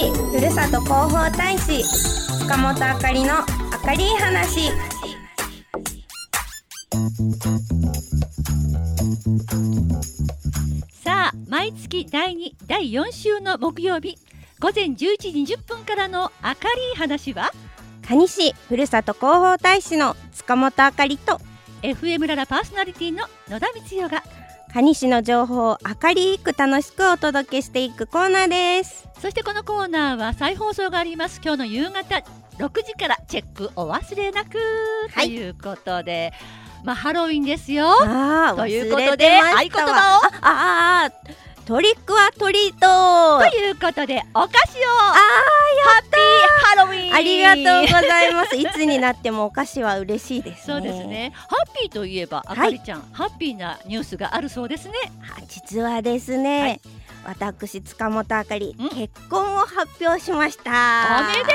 市ふるさと広報大使塚本あかりのあかり話。さあ毎月第2第4週の木曜日午前11時20分からの明るい話は？蟹市ふるさと広報大使の塚本あかりと FM ララパーソナリティの野田光代が蟹市の情報を明るく楽しくお届けしていくコーナーです。そしてこのコーナーは再放送があります。今日の夕方6時からチェックお忘れなく、はい。ということでまあハロウィンですよ。あということで合言葉を。あああトリックはトリートということでお菓子を。あハッピーハロウィン。ありがとうございます。いつになってもお菓子は嬉しいですね。そうですね。ハッピーといえばあかりちゃん、ハッピーなニュースがあるそうですね。あ実はですね、はい。私塚本あかりん。結婚を発表しました。おめでとう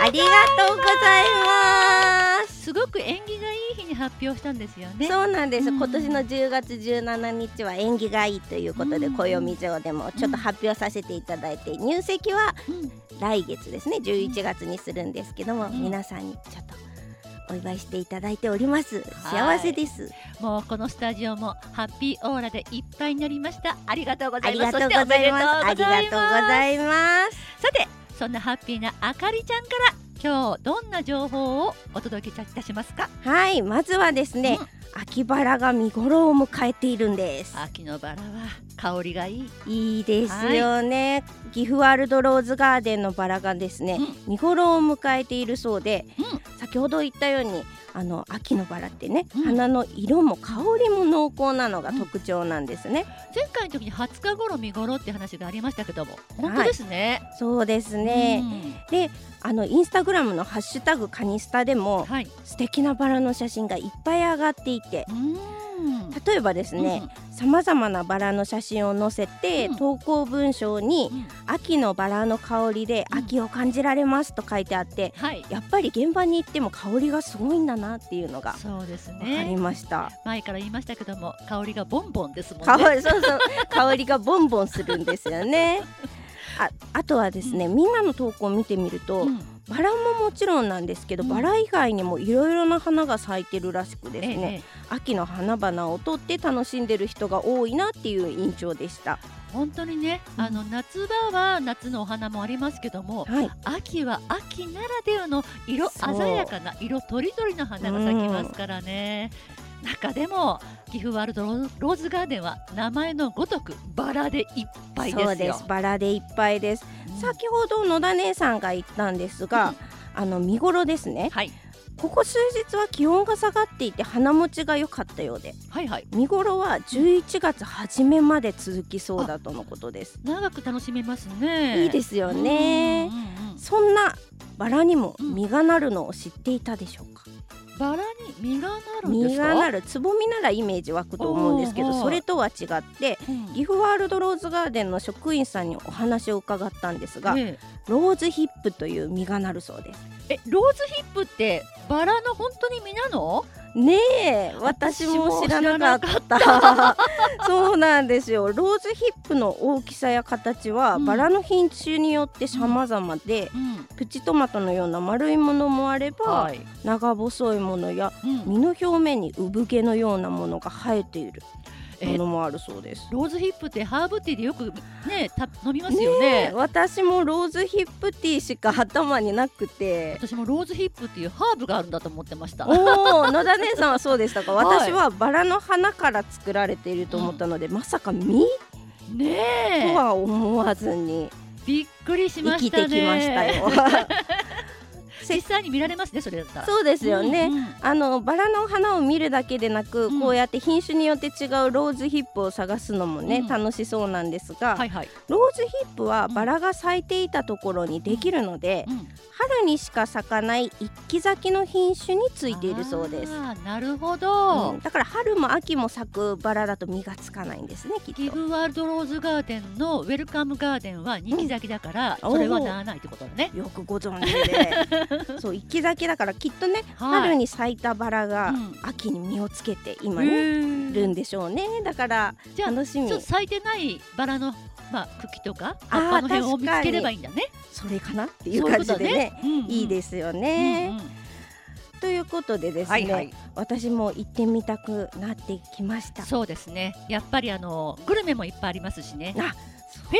ありがとうございますすごく縁起がいい日に発表したんですよね。そうなんです、うん。今年の10月17日は縁起がいいということで、うん。暦上でもちょっと発表させていただいて、入籍はうん。来月ですね。11月にするんですけども、うん。皆さんにちょっとお祝いしていただいております。はい。幸せです。もうこのスタジオもハッピーオーラでいっぱいになりました。ありがとうござあいます。りがとうございます。ありがとうごいざいます。さてそんなハッピーなあかりちゃんから今日どんな情報をお届けいたしますか？はいまずはですね、秋バラが見頃を迎えているんです。秋のバラは香りがいい。いいですよね、岐阜ワールドローズガーデンのバラがですね、見頃を迎えているそうで、うん。先ほど言ったようにあの秋のバラってね、うん。花の色も香りも濃厚なのが特徴なんですね、前回の時に20日頃見頃って話がありましたけども本当ですね、そうですね、であのインスタグラムのハッシュタグカニスタでうんもはい。素敵なバラの写真がいっぱい上がっていてうん例えばですねさまざまなバラの写真を載せて、うん。投稿文章にうん。うん秋のバラの香りでうん。秋を感じられますと書いてあって、はい。やっぱり現場に行っても香りがすごいんだなっていうのがそうです分かねりました。前から言いましたけども香りがボンボンですもんね。香りそうそう。香りがボンボンするんですよね。ああとはですね、みんなの投稿を見てみると、うんバラももちろんなんですけど、うん。バラ以外にもいろいろな花が咲いてるらしくですええね、ええ。秋の花々をとって楽しんでる人が多いなっていう印象でした。本当にね、うん。あの夏場は夏のお花もありますけどもはい、秋は秋ならではの色鮮やかな色とりどりの花が咲きますからね、中でも岐阜ワールドローズガーデンは名前のごとくバラでいっぱいですよ。そうです。バラでいっぱいです。うん。先ほど野田姉さんが言ったんですが、あの見頃ですね。はい。ここ数日は気温が下がっていて花持ちが良かったようで、はいはい。見頃は11月初めまで続きそうだとのことです。長く楽しめますね。いいですよね。うんうんうんそんなバラにも実がなるのを知っていたでしょうか？バラに実がなるんです実かがなるつぼみならイメージ湧くと思うんですけどそれとは違ってうん。岐阜ワールドローズガーデンの職員さんにお話を伺ったんですがえローズヒップという実がなるそうです。ええローズヒップってバラの本当に実なの？ねえ私も知らなかった。そうなんですよ。ローズヒップの大きさや形はうん。バラの品種によって様々で、うん。プチトマトのような丸いものもあれば、はい、長細いものやうん。実の表面に産毛のようなものが生えている。えものもあるそうです。ローズヒップってハーブティーでよくねた飲みますよね。私もローズヒップティーしか頭になくて。私もローズヒップっていうハーブがあるんだと思ってました。おお野田姉さんはそうでしたか？はい。私はバラの花から作られていると思ったので、まさか実？ねとえは思わずに。びっくりしま生きしたね。てきましたよ。実際に見られますねそれだったら。そうですよね、うんうん。あのバラの花を見るだけでなく、うん。こうやって品種によって違うローズヒップを探すのもね、うん。楽しそうなんですが、はいはい、ローズヒップはバラが咲いていたところにできるので、うん。春にしか咲かない一季咲きの品種についているそうです。なるほど、うん。だから春も秋も咲くバラだと実がつかないんですねきっと。ギブワールドローズガーデンのウェルカムガーデンは二季咲きだから、うん。それはならないってことだね。よくご存知で そう一季咲きだからきっとね、はい。春に咲いたバラがうん。秋に実をつけて今へね、ーるんでしょうね。だからじゃあ楽しみ。ちょっと咲いてないバラのまあ茎とか葉っぱの辺を見つければいいんだね。それかなっていう感じでねいいすですよね、ということでですね、はいはい。私も行ってみたくなってきました。そうですね。やっぱりあのグルメもいっぱいありますしね。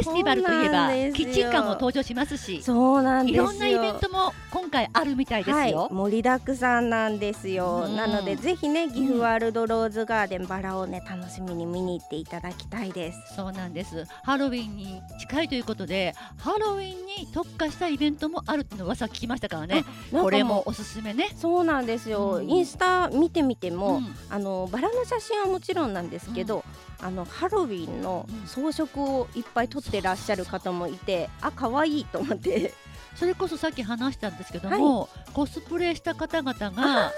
あフェスティバルといえばキッチンカーもと登場しますし、そうなんですよ。いろんなイベントも今回あるみたいですはい、よ。盛りだくさんなんですよ、うん。なのでぜひね岐阜ワールドローズガーデンバラをね楽しみに見に行っていただきたいです。そうなんです。ハロウィンに近いということで、ハロウィンに特化したイベントもあるっての噂聞きましたからね。これもおすすめね。そうなんですよ、うん。インスタ見てみても、うん。あのバラの写真はもちろんなんですけど、あのハロウィンの装飾をいっぱい撮ってらっしゃる方もいて、あ可愛い と思って。それこそさっき話したんですけども、コスプレした方々が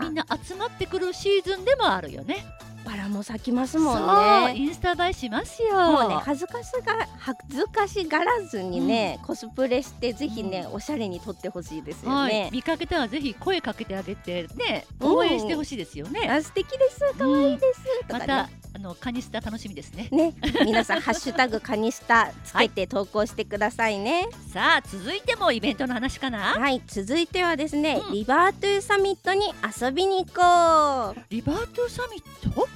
みんな集まってくるシーズンでもあるよね。バラも咲きますもんね。インスタ映えしますよ。もうね恥ずかしが恥ずかしがらずにね、コスプレしてぜひね、うおしゃれに撮ってほしいですよはい、ね、見かけたらぜひ声かけてあげてねうん。応援してほしいですよね。あ素敵です。可愛いです、とかね。またあのカニスタ楽しみですね。ね、皆さんハッシュタグカニスタつけて投稿してくださいね。さあ続いてもイベントの話かな？はい、続いてはですね、うん River to Summit に遊びに行こう。 River to Summit？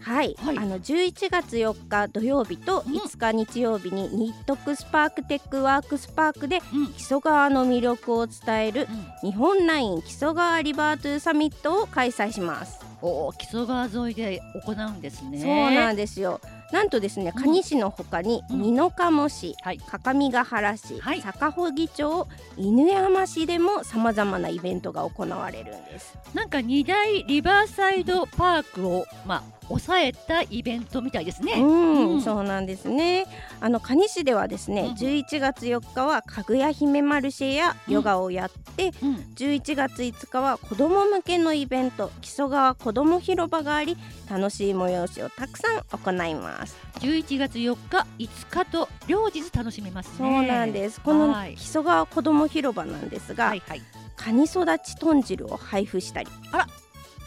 はい、はいあの11月4日土曜日とうん5日日曜日にニットクスパークテックワークスパークでうん、木曽川の魅力を伝えるうん、日本ライン木曽川 River to Summit を開催します。お木曽川沿いで行うんですね。そうなんですよ。なんとですね、うん蟹市のほかにうん美濃加茂市、はい各務原市、はい坂穂町、犬山市でもさまざまなイベントが行われるんです。なんか二大リバーサイドパークをまあ抑えたイベントみたいですね。うん、うんそうなんですね。あの蟹市ではですね、うん11月4日はかぐや姫マルシェやヨガをやって、うん、11月5日は子ども向けのイベント木曽川子ども広場があり楽しい催しをたくさん行います。11月4日、5日と両日楽しめますね。そうなんです。このはい木曽川子ども広場なんですが、はいはい。カニ育ち豚汁を配布したり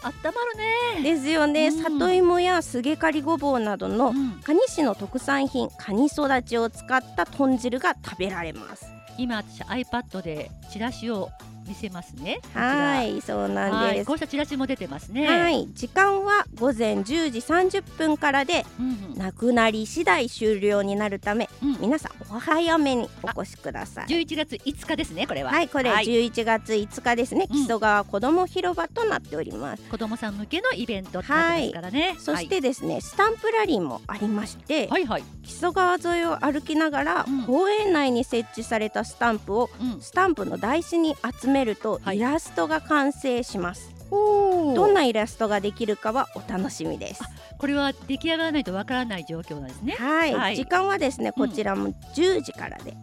あったまるね。ですよね、うん里芋やすげかりごぼうなどのうん、蟹市の特産品カニ育ちを使った豚汁が食べられます今私 iPad でチラシを見せますね。はいそうなんはい、です。こうしたチラシも出てますね。はい時間は午前10時30分からでうんうん、なくなり次第終了になるためうん、皆さんお早めにお越しください。11月5日ですね、これは。はいこれはい。11月5日ですね、うん。木曽川子ども広場となっております。子供さん向けのイベントってなってますからね。そしてですね、スタンプラリーもありまして、はい、はい、木曽川沿いを歩きながら、うん。公園内に設置されたスタンプをうん、スタンプの台紙に集めると、はい。イラストが完成します。おどんなイラストができるかはお楽しみです。これは出来上がらないとわからない状況なんですね。はい、はい。時間はですねこちらも10時からで、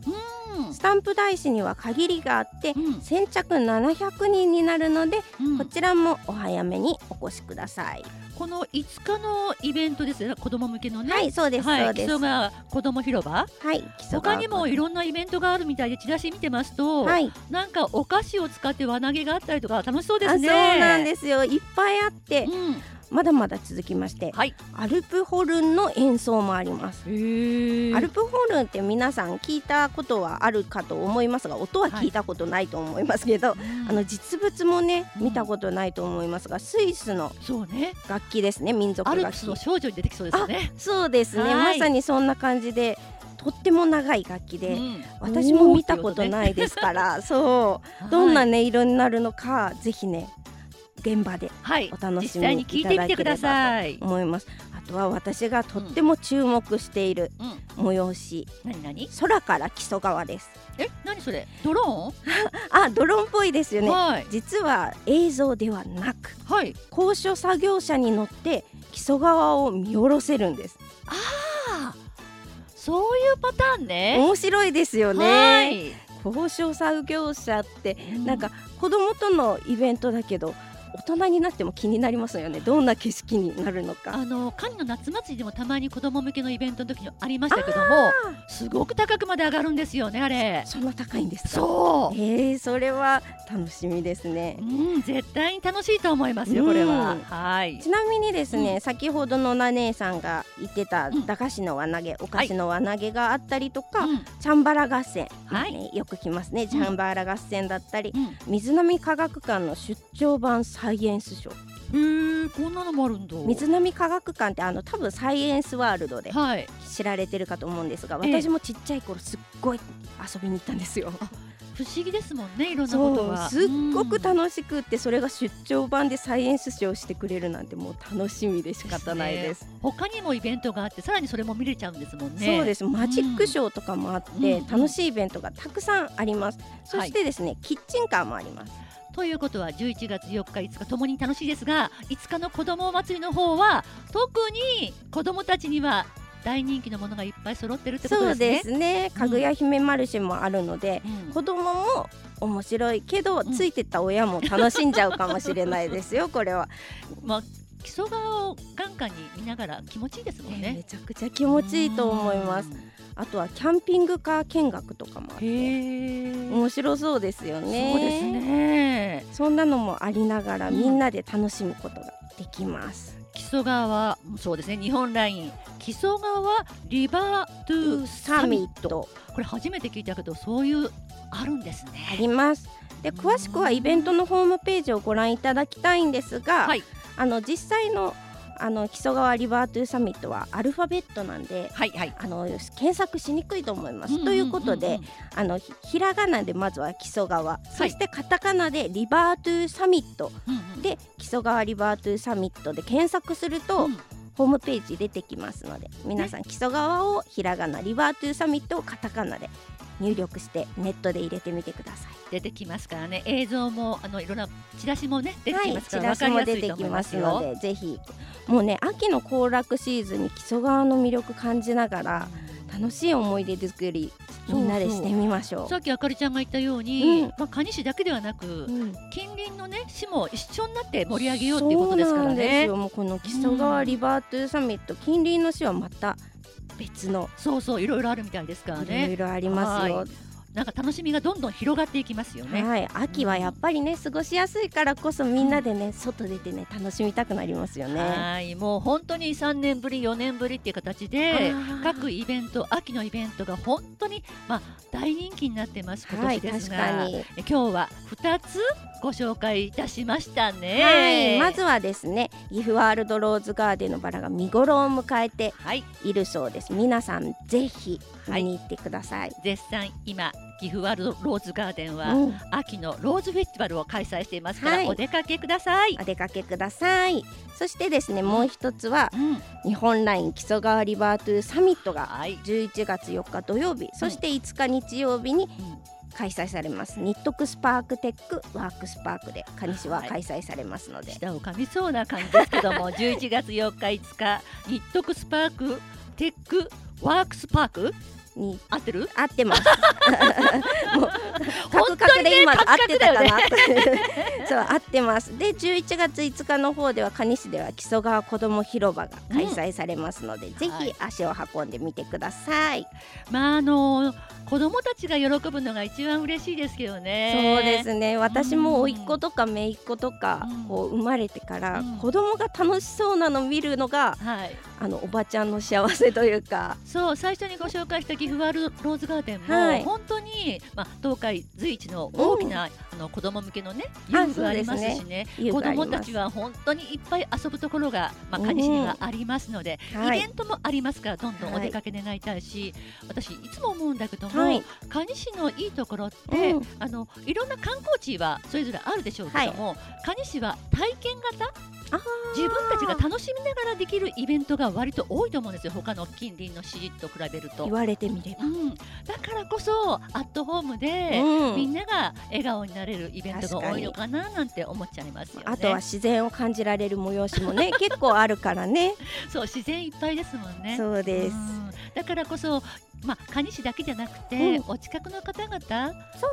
スタンプ台紙には限りがあって、うん、先着700人になるので、うん。こちらもお早めにお越しください、この5日のイベントですね、子供向けのね。はいそうです、はい、そうです。木曽川子供広場。はい。他にもいろんなイベントがあるみたいでチラシ見てますと、はい。なんかお菓子を使って輪投げがあったりとか楽しそうであすね。そうなんですよ。いっぱいあって、うん、まだまだ続きましてはい。アルプホルンの演奏もあります。へアルプホルンって皆さん聞いたことはあるかと思いますが音は聞いたことないと思いますけど、あの実物もねうん見たことないと思いますがスイスの。楽器ですね民族楽器。少女に出てきそうですよね。そうですね。はい。まさにそんな感じでとっても長い楽器で、うん。私も見たことないですから、そう。どんなはい音色になるのか ぜひね現場ではいお楽しみいてみてください。思いますあとは私がとっても注目しているうん、催し、何何？空から木曽川ですえ、何それ？ドロ あドローンっぽいですよーン？ねはい実は映像ではなくはい。高所作業車に乗って木曽川を見下ろせるんですああ、そういうパターンね。面白いですよはねい。高所作業車ってうなんか子供とのイベントだけど大人になっても気になりますよね。どんな景色になるのか。あのカニの夏祭りでもたまに子供向けのイベントの時にありましたけどもすごく高くまで上がるんですよねあれ。そんな高いんですか？そう。えー、それは楽しみですね。うん絶対に楽しいと思いますよこれは。うんはい。ちなみにですね、うん。先ほどのな姉さんが言ってたうん。駄菓子の輪投げ、お菓子の輪投げがあったりとか、うん。チャンバラ合戦、はい。ねよく来ますね。チャンバラ合戦だったり、うん。水波科学館の出張版サイエンスショー。へえこんなのもあるんだ。水波科学館ってあの多分サイエンスワールドではい。知られてるかと思うんですがええ。私もちっちゃい頃すっごい遊びに行ったんですよ。不思議ですもんねいろんなことが。すっごくうん楽しくってそれが出張版でサイエンスショーしてくれるなんてもう楽しみで仕方ないです。他にもイベントがあってさらにそれも見れちゃうんですもんね。そうです。マジックショーとかもあって、うん楽しいイベントがたくさんあります。そしてですね、キッチンカーもあります。ということは11月4日5日ともに楽しいですが5日の子ども祭りの方は特に子どもたちには大人気のものがいっぱい揃ってるってことそうですね。ですね。かぐや姫マルシェもあるので、うん子供も面白いけど、んついてった親も楽しんじゃうかもしれないですよ。これは、まあ木曽川を眼下に見ながら気持ちいいですもんめね。ちゃくちゃ気持ちいいと思います。あとはキャンピングカー見学とかもあっへてえ。面白そうですよね。そうですね。そんなのもありながら、うんみんなで楽しむことができます。木曽川そうですね日本ライン木曽川リバートゥサミッサミットトこれ初めて聞いたけどそういうあるんですあね。ります。で詳しくはイベントのホームページをご覧いただきたいんですが、はいあの実際のあの木曽川リバートゥーサミットはアルファベットなんで。はいはい。あの検索しにくいと思います。ということで、あのひひらがなでまずは木曽川、そしてカタカナでリバートゥーサミットうんうんで木曽川リバートゥーサミットで検索すると、うんホームページ出てきますので皆さん木曽川をひらがなリバートゥーサミットをカタカナで入力してネットで入れてみてください。出てきますからね映像もあのいろんなチラシもね出てはい、きますかチラシらわかりやすも出てきまますすのよ。でぜひもうね秋の行楽シーズンに木曽川の魅力感じながら楽しい思い出作りみんなでしてみましょう。さっきあかりちゃんが言ったように、うんまあ蟹市だけではなく、うん近隣のね市も一緒になって盛り上げようっていうことですからね。よもうこの木曽川リバートゥーサミット、近隣の市はまた別のそうそういろいろあるみたいですからいろいね。ろありますよ。はなんか楽しみがどんどん広がっていきますよね。はい、秋はやっぱりね過ごしやすいからこそみんなでね外出てね楽しみたくなりますよね。はいもう本当に3年ぶり4年ぶりっていう形で各イベント秋のイベントが本当にまあ大人気になってます今はい年ですが、確かに。え今日は2つご紹介いたしましたね。はい、まずはですね、岐阜ワールドローズガーデンのバラが見頃を迎えてはいいるそうです。皆さんぜひはい見に行ってください。絶賛今岐阜ワールドローズガーデンは、うん。秋のローズフェスティバルを開催していますから、はい。お出かけください。お出かけください。そしてですね、もう一つはうん、日本ライン木曽川リバートゥーサミットがはい、11月4日土曜日、そして5日日曜日に開催されます。日特スパークテックワークスパークで可児市は開催されますので、舌を噛みそうな感じですけども 11月4日5日日特スパークテックワークスパークに合ってる？合ってます。もうカクカクで今合ってたかな。そう合ってます。で11月5日の方では可児市では木曽川子ども広場が開催されますので、ぜひはい足を運んでみてください。まああの子供たちが喜ぶのが一番嬉しいですけどね。そうですね。私も甥うんっ子とか姪っ子とか、うん。こう生まれてから、うん。子供が楽しそうなの見るのがはい。あのおばちゃんの幸せというか。そう最初にご紹介した岐阜ワールドローズガーデンも、はい。本当に、まあ、東海随一の大きな、あの子供向けのね遊あ具がありますしね。遊子供たちは本当にいっぱい遊ぶところが、まあ、うん蟹市にはありますので、はい。イベントもありますからどんどんお出かけ願いたいし、私いつも思うんだけども、はい蟹市のいいところって、うんあのいろんな観光地はそれぞれあるでしょうけども、蟹市は体験型？自分たちが楽しみながらできるイベントが割と多いと思うんですよ他の近隣の市と比べると言。われてみれば。うん、だからこそアットホームで、うんみんなが笑顔になれるイベントが多いのかななんて思っちゃいますよね。あとは自然を感じられる催しもね 結構あるからね。そう自然いっぱいですもんね。そうです。うんだからこそまあ蟹市だけじゃなくて、うん。お近くの方々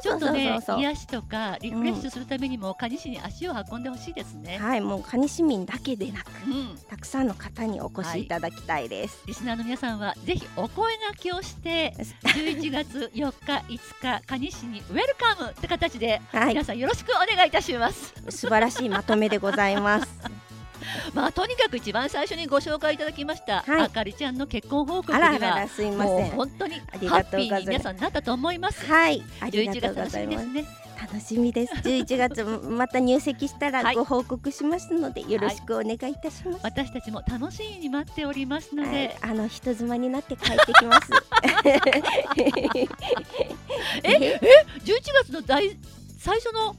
ちょっとね癒しとかリフレッシュするためにも蟹市に足を運んでほしいですね。はいもう蟹市民だけでなくうん、たくさんの方にお越しいただきたいです、リスナーの皆さんはぜひお声掛けをして 11月4日5日蟹市にウェルカムって形ではい。皆さんよろしくお願いいたします。素晴らしいまとめでございます まあとにかく一番最初にご紹介いただきました、はい。あかりちゃんの結婚報告にはらすいません。本当にハッピーに皆さんなったと思います。はい。ありが11とう月楽しございます。みですね。楽しみです。11月また入籍した はい。らご報告しますのでよろしくお願いいたします、私たちも楽しみに待っておりますのはい。で、あの人妻になって帰ってきます。え？11月の大最初の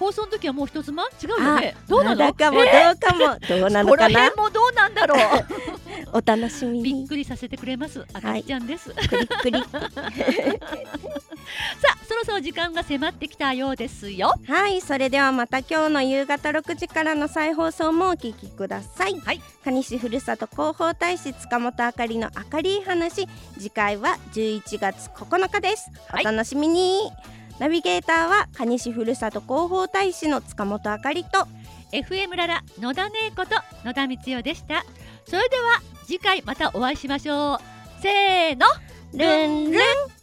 放送の時はもう一つま違うよね？どうなの？まだかもどえうかもどうなのかな？辺もどうなんだろう？お楽しみびっにくりさせてくれます。あかりちゃんです。クリックリ さあ、そろそろ時間が迫ってきたようですよ。はいそれではまた今日の夕方6時からの再放送もお聞きくださいはい蟹市ふるさと広報大使塚本あかりの明るい話次回は11月9日ですおはい楽しみに、ナビゲーターは蟹市ふるさと広報大使の塚本あかりと FM ララ野田姉子と野田光代でした。それでは次回またお会いしましょう。せーの。ルンルン